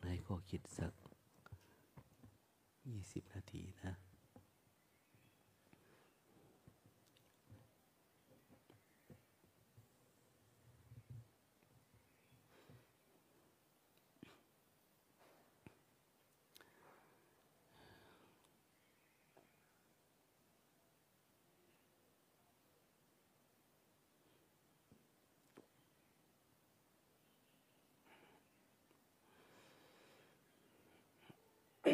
ให้ก็คิดสักยี่สิบนาทีนะ ม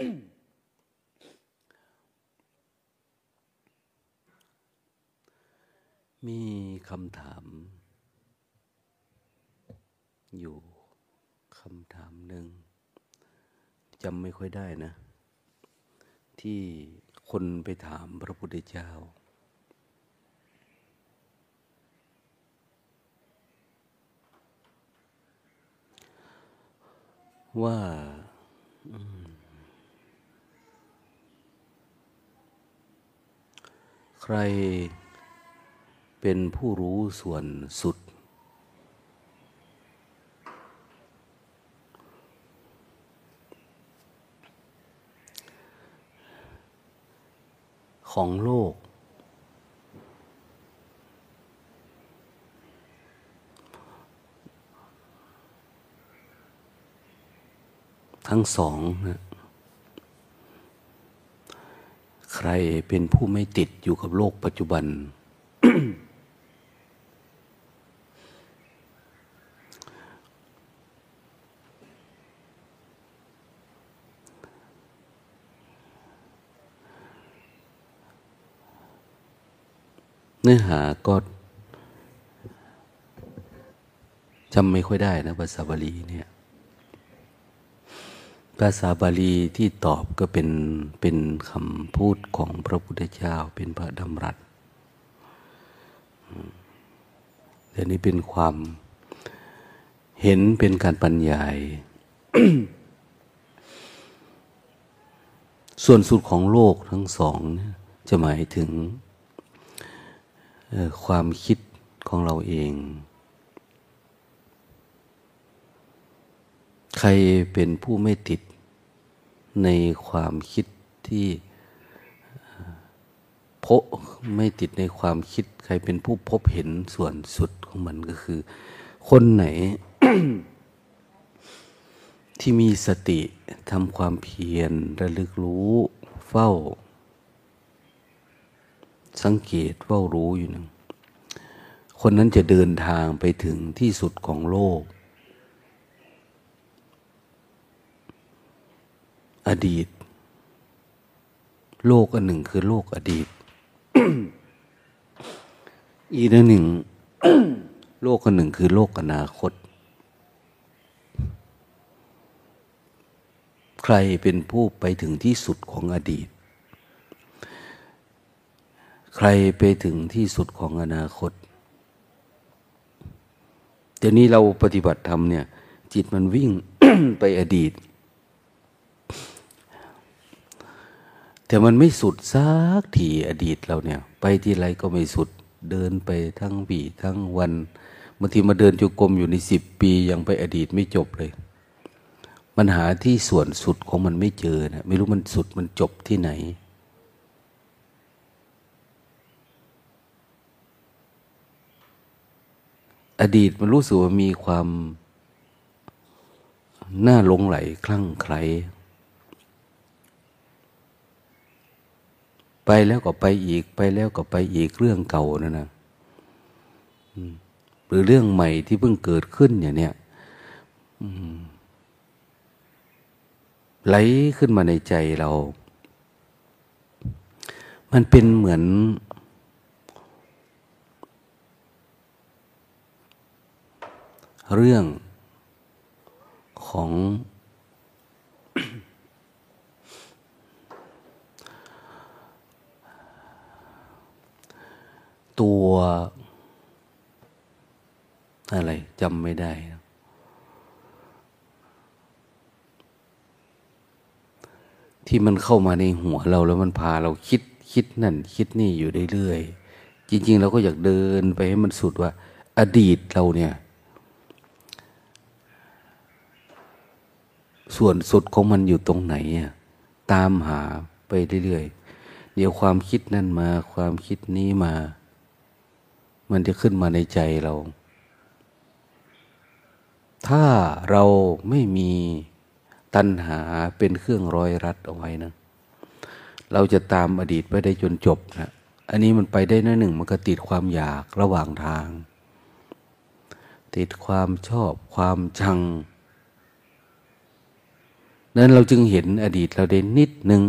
ีคำถาม อยู่คำถามหนึ่งจำไม่ค่อยได้นะ ที่คนไปถามพระพุทธเจ้า ว่า ใครเป็นผู้รู้ส่วนสุด ของโลก ทั้งสองนะ ใครเป็นผู้ไม่ติดอยู่กับโลกปัจจุบัน เนื้อหาก็จำไม่ค่อยได้นะภาษาบาลีเนี่ย ภาษาบาลีที่ตอบก็เป็นเป็นคำพูดของพระพุทธเจ้าเป็นพระดำรัสแต่นี้เป็นความเห็นเป็นการบรรยาย ส่วนสุดของโลกทั้งสองจะหมายถึงความคิดของเราเอง ใครเป็นผู้ไม่ติดในความคิดที่พบไม่ติดในความคิด ใครเป็นผู้พบเห็นส่วนสุดของมันก็คือ คนไหน ที่มีสติทำความเพียรระลึกรู้เฝ้า สังเกตเฝ้ารู้อยู่หนึ่งคนนั้นจะเดินทางไปถึงที่สุดของโลก อดีต โลกอันหนึ่งคือโลกอดีต อีกอันหนึ่ง โลกอันหนึ่งคือโลกอนาคต ใครเป็นผู้ไปถึงที่สุดของอดีต ใครไปถึงที่สุดของอนาคตเดี๋ยวนี้เราปฏิบัติธรรมเนี่ย จิตมันวิ่งไปอดีต แต่มันไม่สุดสักทีอดีตเราเนี่ย ไปที่ไรก็ไม่สุด เดินไปทั้งวีทั้งวันบางทีมาเดินจุกรมอยู่ในสิบปียังไปอดีตไม่จบเลย มันหาที่ส่วนสุดของมันไม่เจอนะไม่รู้มันสุดมันจบที่ไหน อดีตมันรู้สึกว่ามีความน่าหลงไหลคลั่งไคล้ ไปแล้วก็ไปอีก ไปแล้วก็ไปอีกเรื่องเก่านั่นนะหรือเรื่องใหม่ที่เพิ่งเกิดขึ้นอย่างเนี้ยไหลขึ้นมาในใจเรา มันเป็นเหมือน เรื่องของ ตัว อะไรจำไม่ได้ ที่มันเข้ามาในหัวเราแล้วมันพาเราคิดคิดนั่น คิดนี่อยู่เรื่อยๆจริง ๆ เราก็อยากเดินไปให้มันสุดว่า อดีตเราเนี่ย ส่วนสุดของมันอยู่ตรงไหนอะตามหาไปเรื่อยๆเดี๋ยวความคิดนั่นมา ความคิดนี้มา มันจะขึ้นมาในใจเรา ถ้าเราไม่มีตัณหาเป็นเครื่องร้อยรัดเอาไว้นะ เราจะตามอดีตไปได้จนจบนะอันนี้มันไปได้น้อยหนึ่งมันก็ติดความอยากระหว่างทาง ติดความชอบความชังนั้นเราจึงเห็นอดีตเราได้นิดหนึ่ง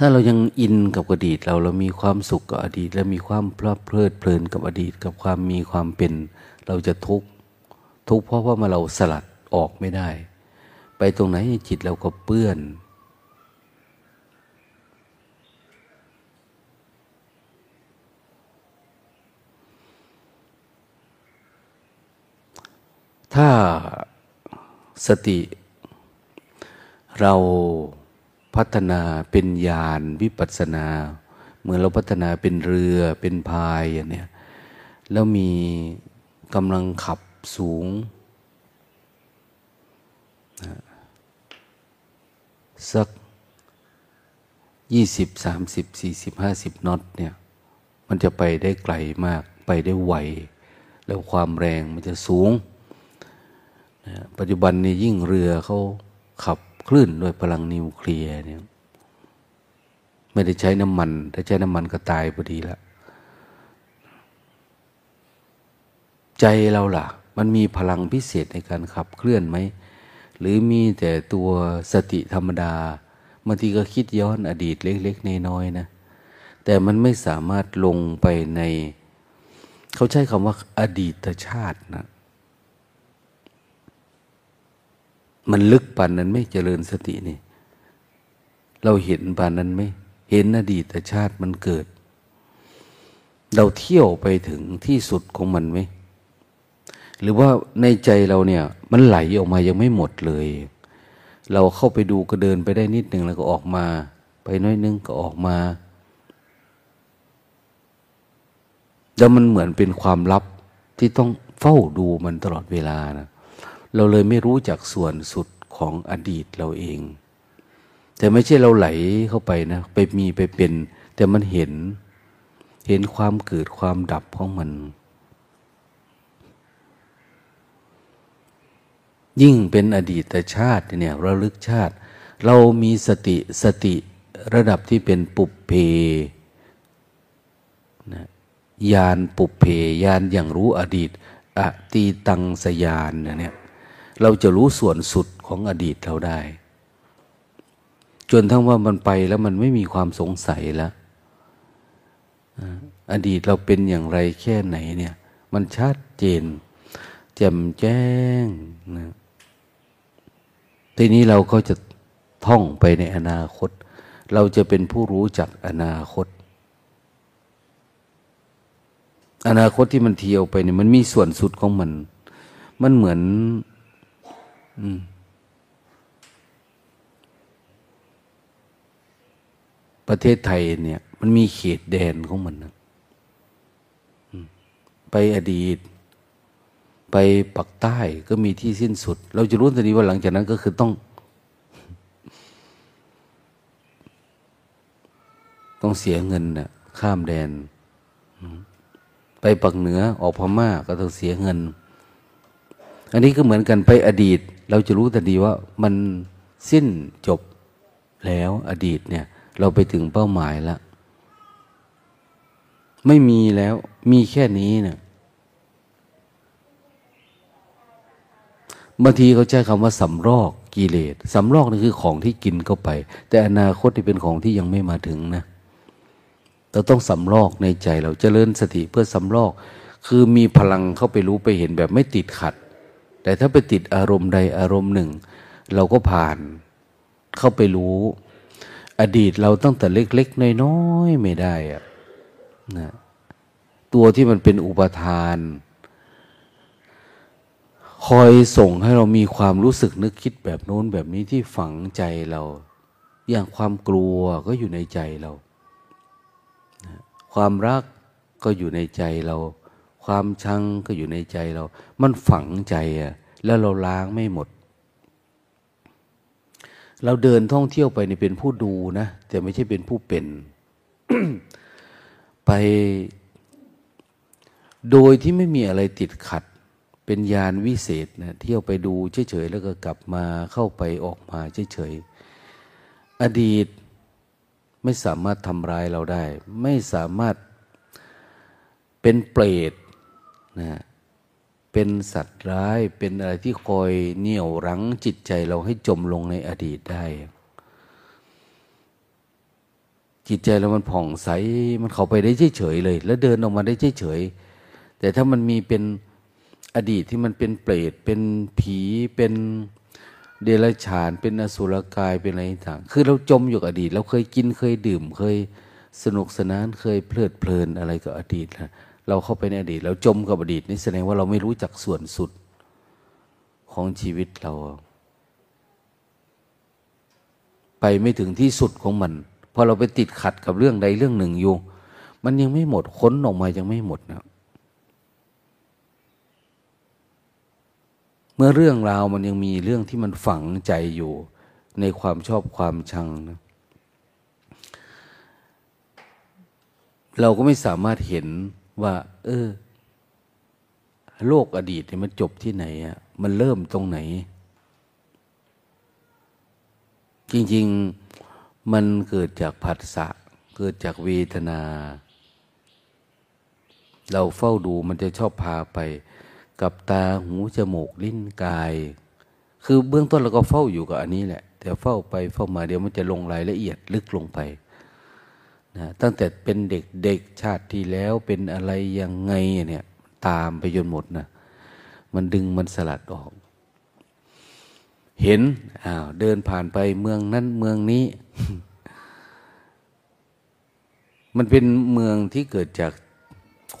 ถ้าเรายังอินกับอดีตเราเรามีความสุขกับอดีต และมีความเพลิดเพลิดเพลินกับอดีต กับความมีความเป็น เราจะทุกข์ทุกข์เพราะว่ามาเราสลัดออกไม่ได้ ไปตรงไหนจิตเราก็เปื้อนถ้าสติเรา พัฒนาเป็นญาณวิปัสนา เหมือนเราพัฒนาเป็นเรือเป็นพายอย่างเนี้ยแล้วมีกำลังขับสูง สักยี่สิบสามสิบสี่สิบห้าสิบน็อตเนี่ย มันจะไปได้ไกลมาก ไปได้ไว แล้วความแรงมันจะสูง ปัจจุบันนี้ยิ่งเรือเขาขับ คลื่นด้วยพลังนิวเคลียร์เนี่ยไม่ได้ใช้น้ำมัน ถ้าใช้น้ำมันก็ตายพอดีแล้วใจเราล่ะ มันมีพลังพิเศษในการขับเคลื่อนไหม หรือมีแต่ตัวสติธรรมดาบางทีก็คิดย้อนอดีตเล็กๆน้อยๆนะ แต่มันไม่สามารถลงไปใน เขาใช้คำว่าอดีตชาตินะ มันลึกปานนั้นไม่เจริญสตินี่ เราเห็นปานนั้นไหมเห็นอดีตชาติมันเกิด เราเที่ยวไปถึงที่สุดของมันไหมหรือว่าในใจเราเนี่ย มันไหลออกมายังไม่หมดเลย เราเข้าไปดูก็เดินไปได้นิดหนึ่งแล้วก็ออกมา ไปน้อยนึงก็ออกมา แล้วมันเหมือนเป็นความลับที่ต้องเฝ้าดูมันตลอดเวลานะ เราเลยไม่รู้จักส่วนสุดของอดีตเราเอง แต่ไม่ใช่เราไหลเข้าไปนะไปมีไปเป็น แต่มันเห็น เห็นความเกิดความดับของมัน ยิ่งเป็นอดีตชาติเนี่ยระลึกชาติ เรามีสติสติระดับที่เป็นปุบเพนะยานปุบเพยานอย่างรู้อดีตอตีตังสยานเนี่ย เราจะรู้ส่วนสุดของอดีตเราได้ จนทั้งว่ามันไปแล้วมันไม่มีความสงสัยแล้วอดีตเราเป็นอย่างไรแค่ไหนเนี่ย มันชัดเจน แจ่มแจ้งนะทีนี้เราก็จะท่องไปในอนาคต เราจะเป็นผู้รู้จักอนาคต อนาคตที่มันเที่ยวไปเนี่ยมันมีส่วนสุดของมัน มันเหมือน ประเทศไทยเนี่ย มันมีเขตแดนของมันนะไปอดีต ไปปักใต้ก็มีที่สิ้นสุด เราจะรู้ทันทีว่าหลังจากนั้นก็คือต้อง ต้องเสียเงินนะข้ามแดน ไปปักเหนือออกพม่าก็ต้องเสียเงิน อันนี้ก็เหมือนกันไปอดีต เราจะรู้แต่ดีว่ามันสิ้นจบแล้วอดีตเนี่ย เราไปถึงเป้าหมายแล้ว ไม่มีแล้วมีแค่นี้เนะี่ยบางทีเขาใช้คำว่าสำรอกกิเลสสำรอกนี่คือของที่กินเข้าไป แต่อนาคตที่เป็นของที่ยังไม่มาถึงนะเราต้องสำรอกในใจเราจเจริญสติเพื่อสำรอก คือมีพลังเข้าไปรู้ไปเห็นแบบไม่ติดขัด แต่ถ้าไปติดอารมณ์ใดอารมณ์หนึ่ง เราก็ผ่านเข้าไปรู้ อดีตเราตั้งแต่เล็ก ๆ น้อยๆไม่ได้อะนะตัวที่มันเป็นอุปทาน คอยส่งให้เรามีความรู้สึกนึกคิดแบบโน้นแบบนี้ที่ฝังใจเรา อย่างความกลัวก็อยู่ในใจเรา ความรักก็อยู่ในใจเรา ความชังก็อยู่ในใจเรา มันฝังใจอะแล้วเราล้างไม่หมด เราเดินท่องเที่ยวไปนี่เป็นผู้ดูนะ แต่ไม่ใช่เป็นผู้เป็น ไป โดยที่ไม่มีอะไรติดขัด เป็นยานวิเศษนะเที่ยวไปดูเฉยๆแล้วก็กลับมาเข้าไปออกมาเฉยๆอดีตไม่สามารถทำร้ายเราได้ ไม่สามารถเป็นเปรต นะเป็นสัตว์ร้ายเป็นอะไรที่คอยเหนี่ยวรั้งจิตใจเราให้จมลงในอดีตได้ จิตใจเรามันผ่องใสมันเข้าไปได้เฉยๆเลย แล้วเดินออกมาได้เฉยๆแต่ถ้ามันมีเป็นอดีตที่มันเป็นเปรตเป็นผีเป็นเดรัจฉานเป็นอสุรกายเป็นอะไรต่างคือเราจมอยู่กับอดีต เราเคยกินเคยดื่มเคยสนุกสนานเคยเพลิดเพลินอะไรกับอดีตนะ เราเข้าไปในอดีต เราจมกับอดีตนี่แสดงว่าเราไม่รู้จักส่วนสุดของชีวิตเรา ไปไม่ถึงที่สุดของมันพอเราไปติดขัดกับเรื่องใดเรื่องหนึ่งอยู่ มันยังไม่หมดค้นออกมายังไม่หมดนะเมื่อเรื่องราวมันยังมีเรื่องที่มันฝังใจอยู่ในความชอบความชังนะเราก็ไม่สามารถเห็น ว่า เออ โลกอดีตเนี่ยมันจบที่ไหนอะมันเริ่มตรงไหน จริง ๆ มันเกิดจากผัสสะ เกิดจากเวทนา เราเฝ้าดูมันจะชอบพาไป กับตาหูจมูกลิ้นกาย คือเบื้องต้นเราก็เฝ้าอยู่กับอันนี้แหละ แต่เฝ้าไปเฝ้ามาเดี๋ยวมันจะลงรายละเอียดลึกลงไป นะตั้งแต่เป็นเด็กเด็กชาติที่แล้วเป็นอะไรยังไงเนี่ยตามไปจนหมดนะมันดึงมันสลัดออก เห็นอ้าวเดินผ่านไปเมืองนั้นเมืองนี้ มันเป็นเมืองที่เกิดจาก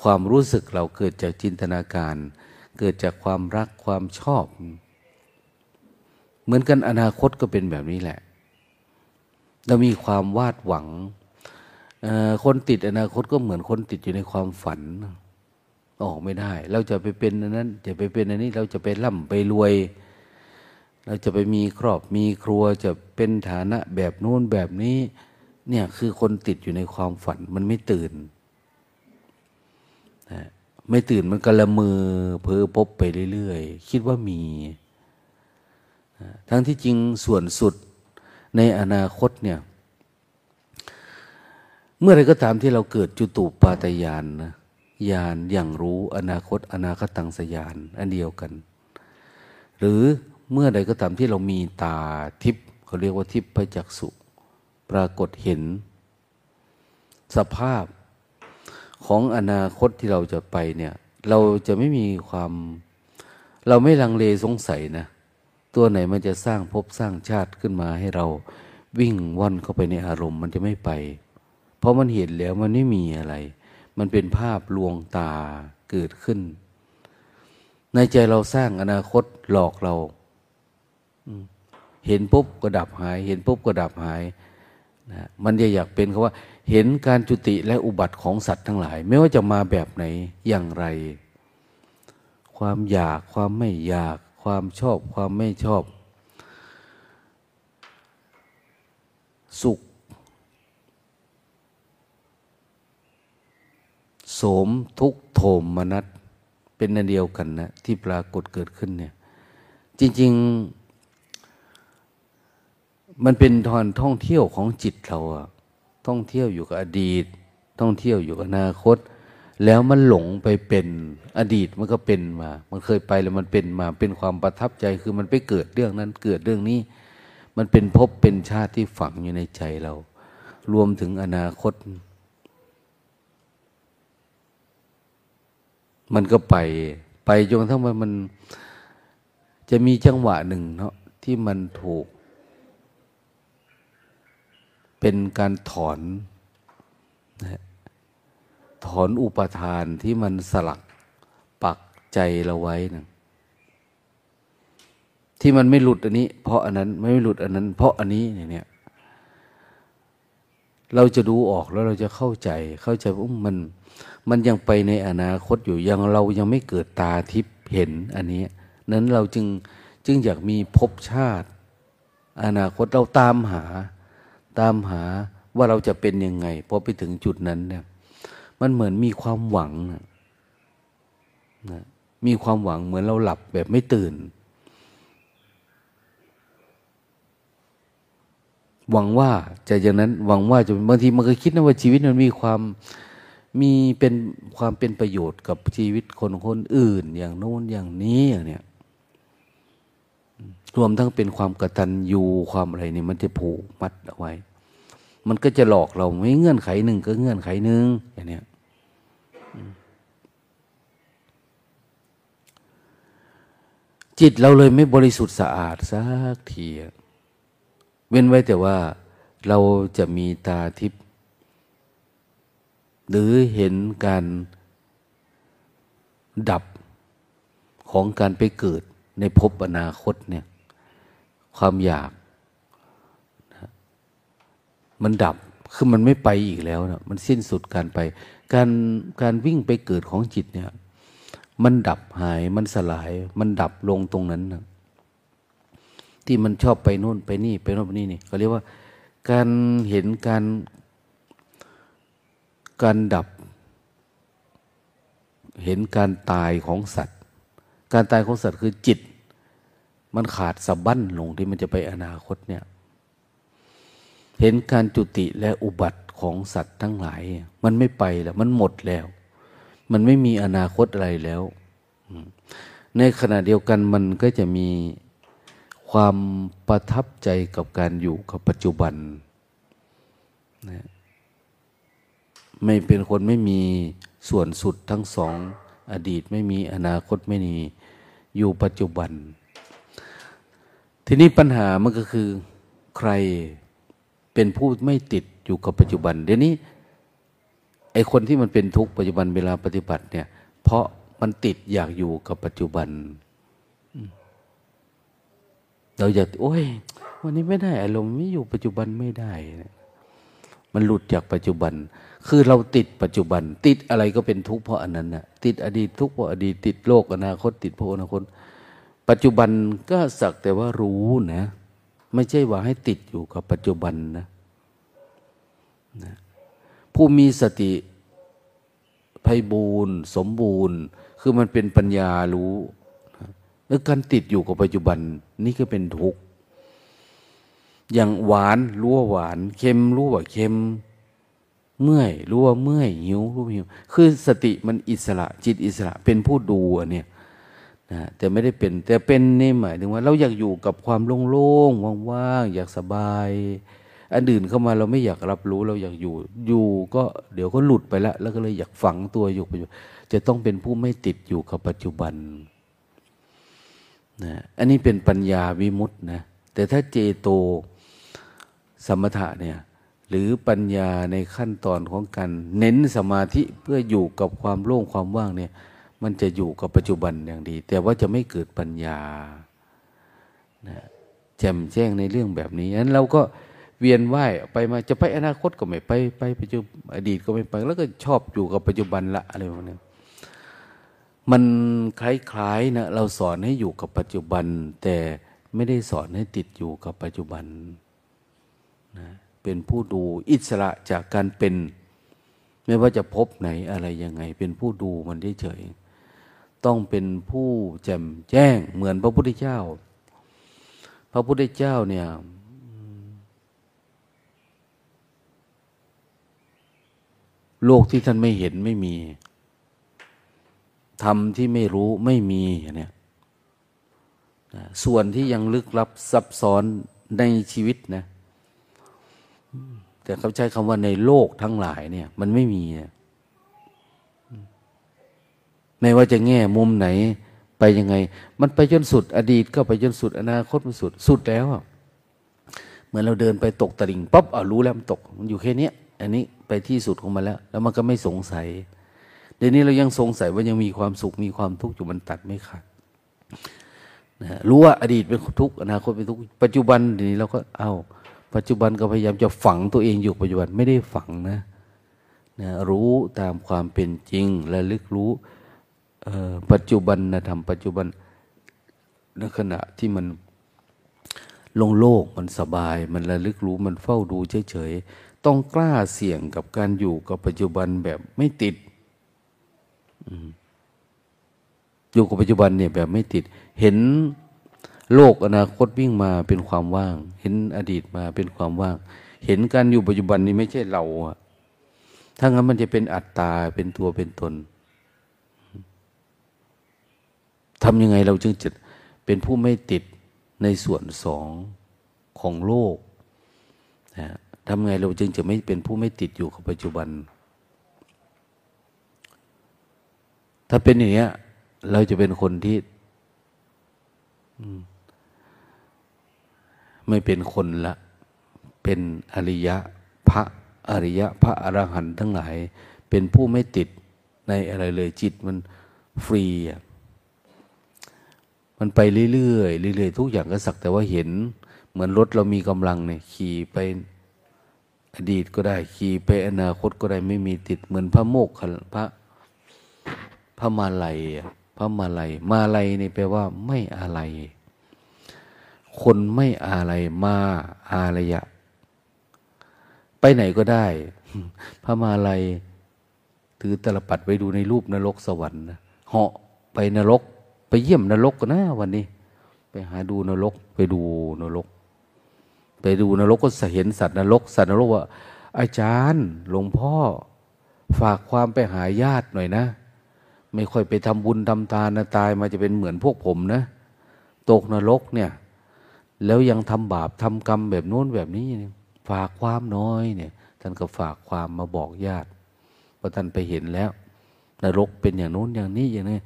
ความรู้สึกเราเกิดจากจินตนาการ เกิดจากความรักความชอบ เหมือนกันอนาคตก็เป็นแบบนี้แหละเรามีความวาดหวัง คนติดอนาคตก็เหมือนคนติดอยู่ในความฝัน ออกไม่ได้ เราจะไปเป็นอันนั้น จะไปเป็นอันนี้เราจะไปร่ำไปรวย เราจะไปมีครอบมีครัวจะเป็นฐานะแบบนู้นแบบนี้ เนี่ยคือคนติดอยู่ในความฝันมันไม่ตื่นนะไม่ตื่นมันก็ละมือเพ้อพบไปเรื่อยๆ คิดว่ามี ทั้งที่จริงส่วนสุดในอนาคตเนี่ย เมื่อไรก็ตามที่เราเกิดจุตูปาตยานนะยานอย่างรู้อนาคต อนาคตังสยานอันเดียวกัน หรือเมื่อใดก็ตามที่เรามีตาทิพย์เขาเรียกว่าทิพย์พจักสุปรากฏเห็น สภาพของอนาคตที่เราจะไปเนี่ย เราจะไม่มีความ เราไม่ลังเลสงสัยนะ ตัวไหนมันจะสร้างภพสร้างชาติขึ้นมาให้เราวิ่งว่อนเข้าไปในอารมณ์ มันจะไม่ไป เพราะมันเห็นแล้วมันไม่มีอะไร มันเป็นภาพลวงตาเกิดขึ้น ในใจเราสร้างอนาคตหลอกเราเห็นปุ๊บก็ดับหาย เห็นปุ๊บก็ดับหายนะมันจะอยากเป็นเขาว่า เห็นการจุติและอุบัติของสัตว์ทั้งหลาย ไม่ว่าจะมาแบบไหนอย่างไร ความอยากความไม่อยาก ความชอบความไม่ชอบ สุข โสมทุกโทมมนัตเป็นนันเดียวกันนะที่ปรากฏเกิดขึ้นเนี่ย จริง ๆ มันเป็นทอนท่องเที่ยวของจิตเราอะท่องเที่ยวอยู่กับอดีต ท่องเที่ยวอยู่กับอนาคต แล้วมันหลงไปเป็นอดีตมันก็เป็นมา มันเคยไปแล้วมันเป็นมา เป็นความประทับใจคือมันไปเกิดเรื่องนั้นเกิดเรื่องนี้ มันเป็นภพเป็นชาติที่ฝังอยู่ในใจเรา รวมถึงอนาคต มันก็ไป ไปจนทั้งมันมัน จะมีจังหวะหนึ่งเนาะที่มันถูก เป็นการถอนนะถอนอุปทานที่มันสลักปักใจเราไว้นะที่มันไม่หลุดอันนี้ เพราะอันนั้นไม่หลุดอันนั้น เพราะอันนี้เนี่ย เราจะดูออกแล้วเราจะเข้าใจ เข้าใจว่ามันมันยังไปในอนาคตอยู่ยังเรายังไม่เกิดตาทิพย์เห็นอันนี้ นั้นเราจึงจึงอยากมีภพชาติ อนาคตเราตามหา ตามหาว่าเราจะเป็นยังไงพอไปถึงจุดนั้นเนี่ย มันเหมือนมีความหวังนะนะมีความหวังเหมือนเราหลับแบบไม่ตื่น หวังว่าจะอย่างนั้นหวังว่าจะบางทีมันก็คิดนะว่าชีวิตมันมีความมีเป็นความเป็นประโยชน์กับชีวิตคนคนอื่น อย่างโน้นอย่างนี้อย่างเนี้ยรวมทั้งเป็นความกตัญญูความอะไรนี่มันจะผูกมัดเอาไว้ มันก็จะหลอกเราไม่เงื่อนไขหนึ่งก็เงื่อนไขหนึ่งอย่างเนี้ยจิตเราเลยไม่บริสุทธิ์สะอาดสักที เว้นไว้แต่ว่าเราจะมีตาทิพย์หรือเห็นการดับของการไปเกิดในภพอนาคตเนี่ย ความอยาก มันดับคือมันไม่ไปอีกแล้วนะมันสิ้นสุดการไป การการวิ่งไปเกิดของจิตเนี่ย มันดับหายมันสลาย มันดับลงตรงนั้นนะ ที่มันชอบไปโน่นไปนี่ไปโน่นไปนี่นี่เขาเรียกว่า การเห็นการการดับ เห็นการตายของสัตว์ การตายของสัตว์คือจิต มันขาดสะบั้นลงที่มันจะไปอนาคตเนี่ย เห็นการจุติและอุบัติของสัตว์ทั้งหลาย มันไม่ไปแล้ว มันหมดแล้ว มันไม่มีอนาคตอะไรแล้ว ในขณะเดียวกันมันก็จะมี ความประทับใจกับการอยู่กับปัจจุบันนะไม่เป็นคนไม่มีส่วนสุดทั้งสอง อดีตไม่มีอนาคตไม่มีอยู่ปัจจุบัน ทีนี้ปัญหามันก็คือใครเป็นผู้ไม่ติดอยู่กับปัจจุบัน เดี๋ยวนี้ไอคนที่มันเป็นทุกข์ปัจจุบันเวลาปฏิบัติเนี่ย เพราะมันติดอยากอยู่กับปัจจุบัน เราอยากโอ้ย วันนี้ไม่ได้ อารมณ์ไม่อยู่ปัจจุบันไม่ได้มันหลุดจากปัจจุบัน คือเราติดปัจจุบัน ติดอะไรก็เป็นทุกข์เพราะอันนั้นนะติดอดีตทุกข์เพราะอดีตติดโลกอนาคต ติดเพราะอนาคต ปัจจุบันก็สักแต่ว่ารู้นะ ไม่ใช่ว่าให้ติดอยู่กับปัจจุบันนะนะผู้มีสติไพบูรณ์สมบูรณ์ คือมันเป็นปัญญารู้ แล้วการติดอยู่กับปัจจุบันนี่ก็เป็นทุกข์อย่างหวานรู้ว่าหวานเค็มรู้ว่าเค็มเมื่อยรู้ว่าเมื่อยหิวรู้หิว คือสติมันอิสระ จิตอิสระเป็นผู้ดูอันเนี้ยนะแต่ไม่ได้เป็น แต่เป็นนี่หมายถึงว่า เราอยากอยู่กับความโล่งๆว่างๆอยากสบายอันอื่นเข้ามาเราไม่อยากรับรู้เราอยากอยู่ อยู่ก็เดี๋ยวก็หลุดไปแล้วแล้วก็เลยอยากฝังตัวอยู่ปัจจุบันจะต้องเป็นผู้ไม่ติดอยู่กับปัจจุบัน นะอันนี้เป็นปัญญาวิมุตต์นะแต่ถ้าเจโตสมถะเนี่ยหรือปัญญาในขั้นตอนของการเน้นสมาธิเพื่ออยู่กับความโล่งความว่างเนี่ยมันจะอยู่กับปัจจุบันอย่างดี แต่ว่าจะไม่เกิดปัญญานะแจ่มแจ้งในเรื่องแบบนี้นั้นเราก็เวียนว่ายไปมาจะไปอนาคตก็ไม่ไปไปปัจจุบันอดีตก็ไม่ไป แล้วก็ชอบอยู่กับปัจจุบันละอะไรพวกนี้ มันคล้ายๆนะเราสอนให้อยู่กับปัจจุบัน แต่ไม่ได้สอนให้ติดอยู่กับปัจจุบันนะเป็นผู้ดูอิสระจากการเป็น ไม่ว่าจะพบไหนอะไรยังไง เป็นผู้ดูมันเฉยต้องเป็นผู้แจ่มแจ้งเหมือนพระพุทธเจ้า พระพุทธเจ้าเนี่ยโลกที่ท่านไม่เห็นไม่มี ธรรมที่ไม่รู้ไม่มีเนี่ยส่วนที่ยังลึกลับซับซ้อนในชีวิตนะ แต่เขาใช้คำว่าในโลกทั้งหลายเนี่ย มันไม่มีเนี่ยไม่ว่าจะแง่มุมไหน ไปยังไง มันไปจนสุด อดีตก็ไปจนสุด อนาคตมันสุด สุดแล้วเหมือนเราเดินไปตกตะลิ่งปั๊บอ่ารู้แล้วมันตก มันอยู่แค่นี้อันนี้ไปที่สุดของมันแล้ว แล้วมันก็ไม่สงสัย เดี๋ยวนี้เรายังสงสัยว่ายังมีความสุขมีความทุกข์อยู่มันตัดไม่ขาดนะรู้ว่าอดีตเป็นทุกข์อนาคตเป็นทุกข์ปัจจุบันเดี๋ยวนี้เราก็เอาปัจจุบันก็พยายามจะฝังตัวเองอยู่ปัจจุบันไม่ได้ฝังนะนะรู้ตามความเป็นจริงและลึกรู้ปัจจุบันนะทำปัจจุบันในขณะที่มันลงโลกมันสบาย มันระลึกรู้มันเฝ้าดูเฉยๆต้องกล้าเสี่ยงกับการอยู่กับปัจจุบันแบบไม่ติด อยู่กับปัจจุบันเนี่ยแบบไม่ติด เห็นโลกอนาคตวิ่งมาเป็นความว่าง เห็นอดีตมาเป็นความว่าง เห็นการอยู่ปัจจุบันนี้ไม่ใช่เราอะถ้างั้นมันจะเป็นอัตตาเป็นตัวเป็นตนทำยังไงเราจึงจะเป็นผู้ไม่ติดในส่วนสองของโลกนะทำไงเราจึงจะไม่เป็นผู้ไม่ติดอยู่กับปัจจุบัน ถ้าเป็นอย่างนี้เราจะเป็นคนที่ไม่เป็นคนละ เป็นอริยะ พระอริยะ พระอรหันต์ทั้งหลาย เป็นผู้ไม่ติดในอะไรเลยจิตมันฟรีอะมันไปเรื่อยๆเรื่อยๆทุกอย่างก็สักแต่ว่าเห็น เหมือนรถเรามีกำลังเนี่ยขี่ไปอดีตก็ได้ขี่ไปอนาคตก็ได้ไม่มีติดเหมือนพระโมกขพระ พระมาลัยพระมาลัย มาลัยนี่แปลว่า ไม่อะไร คนไม่อะไรมาอารยะ ไปไหนก็ได้ พระมาลัย ถือตลปัดไปดูในรูปนรกสวรรค์เหาะไปนรก ไปเยี่ยมนรกกันนะวันนี้ ไปหาดูนรก ไปดูนรก ไปดูนรกก็เห็นสัตว์นรก สัตว์นรกว่าอาจารย์หลวงพ่อ ฝากความไปหาญาติหน่อยนะ ไม่ค่อยไปทำบุญทำทานนะตายมาจะเป็นเหมือนพวกผมนะ ตกนรกเนี่ย แล้วยังทำบาปทำกรรมแบบโน้นแบบนี้ ฝากความน้อยเนี่ย ท่านก็ฝากความมาบอกญาติพอท่านไปเห็นแล้ว นรกเป็นอย่างโน้นอย่างนี้อย่างนี้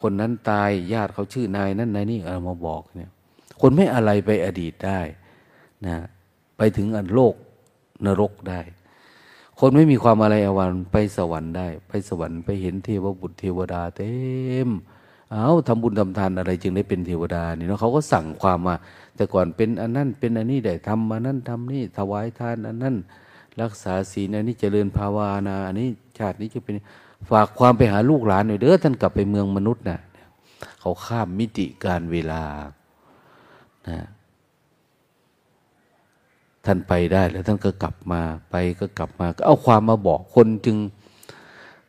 คนนั้นตายญาติเขาชื่อนายนั้นนายนี่เอามาบอกเนี่ย คนไม่อะไรไปอดีตได้นะไปถึงอันโลกนรกได้ คนไม่มีความอะไรอวันไปสวรรค์ได้ ไปสวรรค์ไปเห็นเทวบุตรเทวดาเต็ม เอาทำบุญทำทานอะไรจึงได้เป็นเทวดานี่เนาะเขาก็สั่งความมา แต่ก่อนเป็นอันนั้นเป็นอันนี้ได้ทำมานั้นทำนี่ถวายทานอันนั้น รักษาศีลอันนี้เจริญภาวนาอันนี้ชาตินี้จะเป็นฝากความไปหาลูกหลานหน่อยเด้อท่านกลับไปเมืองมนุษย์นะ่ะเขาข้ามมิติการเวลานะ ท่านไปได้แล้วท่านก็กลับมาไปก็กลับมาก็เอาความมาบอกคนจึง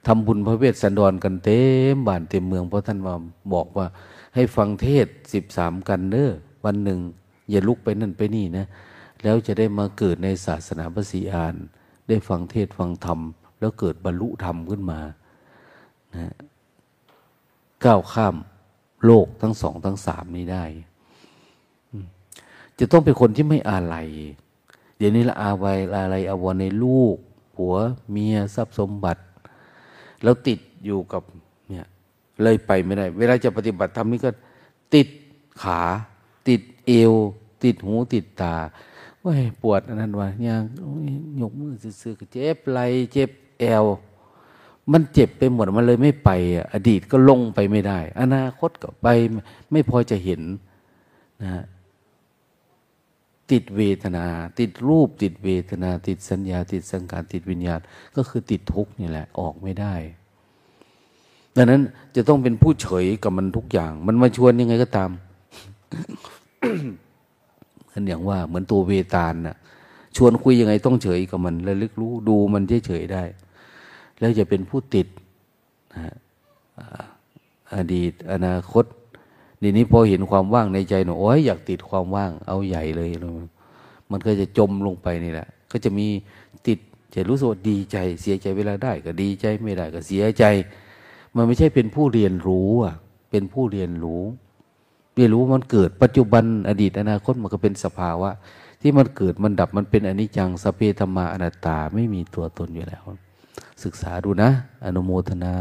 ทำบุญพระเวสสันดรกันเต็มบ้านเต็มเมืองเพราะท่านมาบอกว่า ให้ฟังเทศสิบสามกันเด้อวันหนึ่ง อย่าลุกไปนั่นไปนี่นะ แล้วจะได้มาเกิดในศาสนาพระศรีอาน ได้ฟังเทศฟังธรรม แล้วเกิดบรรลุธรรมขึ้นมานะก้าวข้ามโลกทั้งสองทั้งสามนี้ได้ จะต้องเป็นคนที่ไม่อาลัย เดี๋ยวนี้ละอาวัยอะไรอาวรในลูก ผัวเมียทรัพย์สมบัติ แล้วติดอยู่กับเนี่ยเลยไปไม่ได้ เวลาจะปฏิบัติธรรมนี่ก็ ติดขา ติดเอว ติดหูติดตาว่าปวดอันนั้นวะย่างยกมือซื้อๆเจ็บไหลเจ็บแอว มันเจ็บไปหมดมันเลยไม่ไป อดีตก็ลงไปไม่ได้ อนาคตก็ไปไม่พอจะเห็นนะ ติดเวทนา ติดรูป ติดเวทนา ติดสัญญา ติดสังขารติดวิญญาณ ก็คือติดทุกนี่แหละออกไม่ได้ ดังนั้นจะต้องเป็นผู้เฉยกับมันทุกอย่าง มันมาชวนยังไงก็ตามอันอย่างว่าเหมือนตัวเวตาลน่ะ ชวนคุยยังไงต้องเฉยกับมันระลึกรู้ดูมันเฉยๆได้ แล้วจะเป็นผู้ติดนะอดีต อนาคต ดีนี้พอเห็นความว่างในใจหนูโอ้ยอยากติดความว่าง เอาใหญ่เลยมันก็จะจมลงไปนี่แหละ ก็จะมีติดจะรู้สึกดีใจ เสียใจเวลาได้ ก็ดีใจไม่ได้ก็เสียใจ มันไม่ใช่เป็นผู้เรียนรู้อะ เป็นผู้เรียนรู้เรียนรู้มันเกิดปัจจุบันอดีตอนาคตมันก็เป็นสภาวะ ที่มันเกิดมันดับมันเป็นอนิจจังสเพธรรมาอนัตตาไม่มีตัวตนอยู่แล้ว ศึกษาดูนะ อนุโมทนา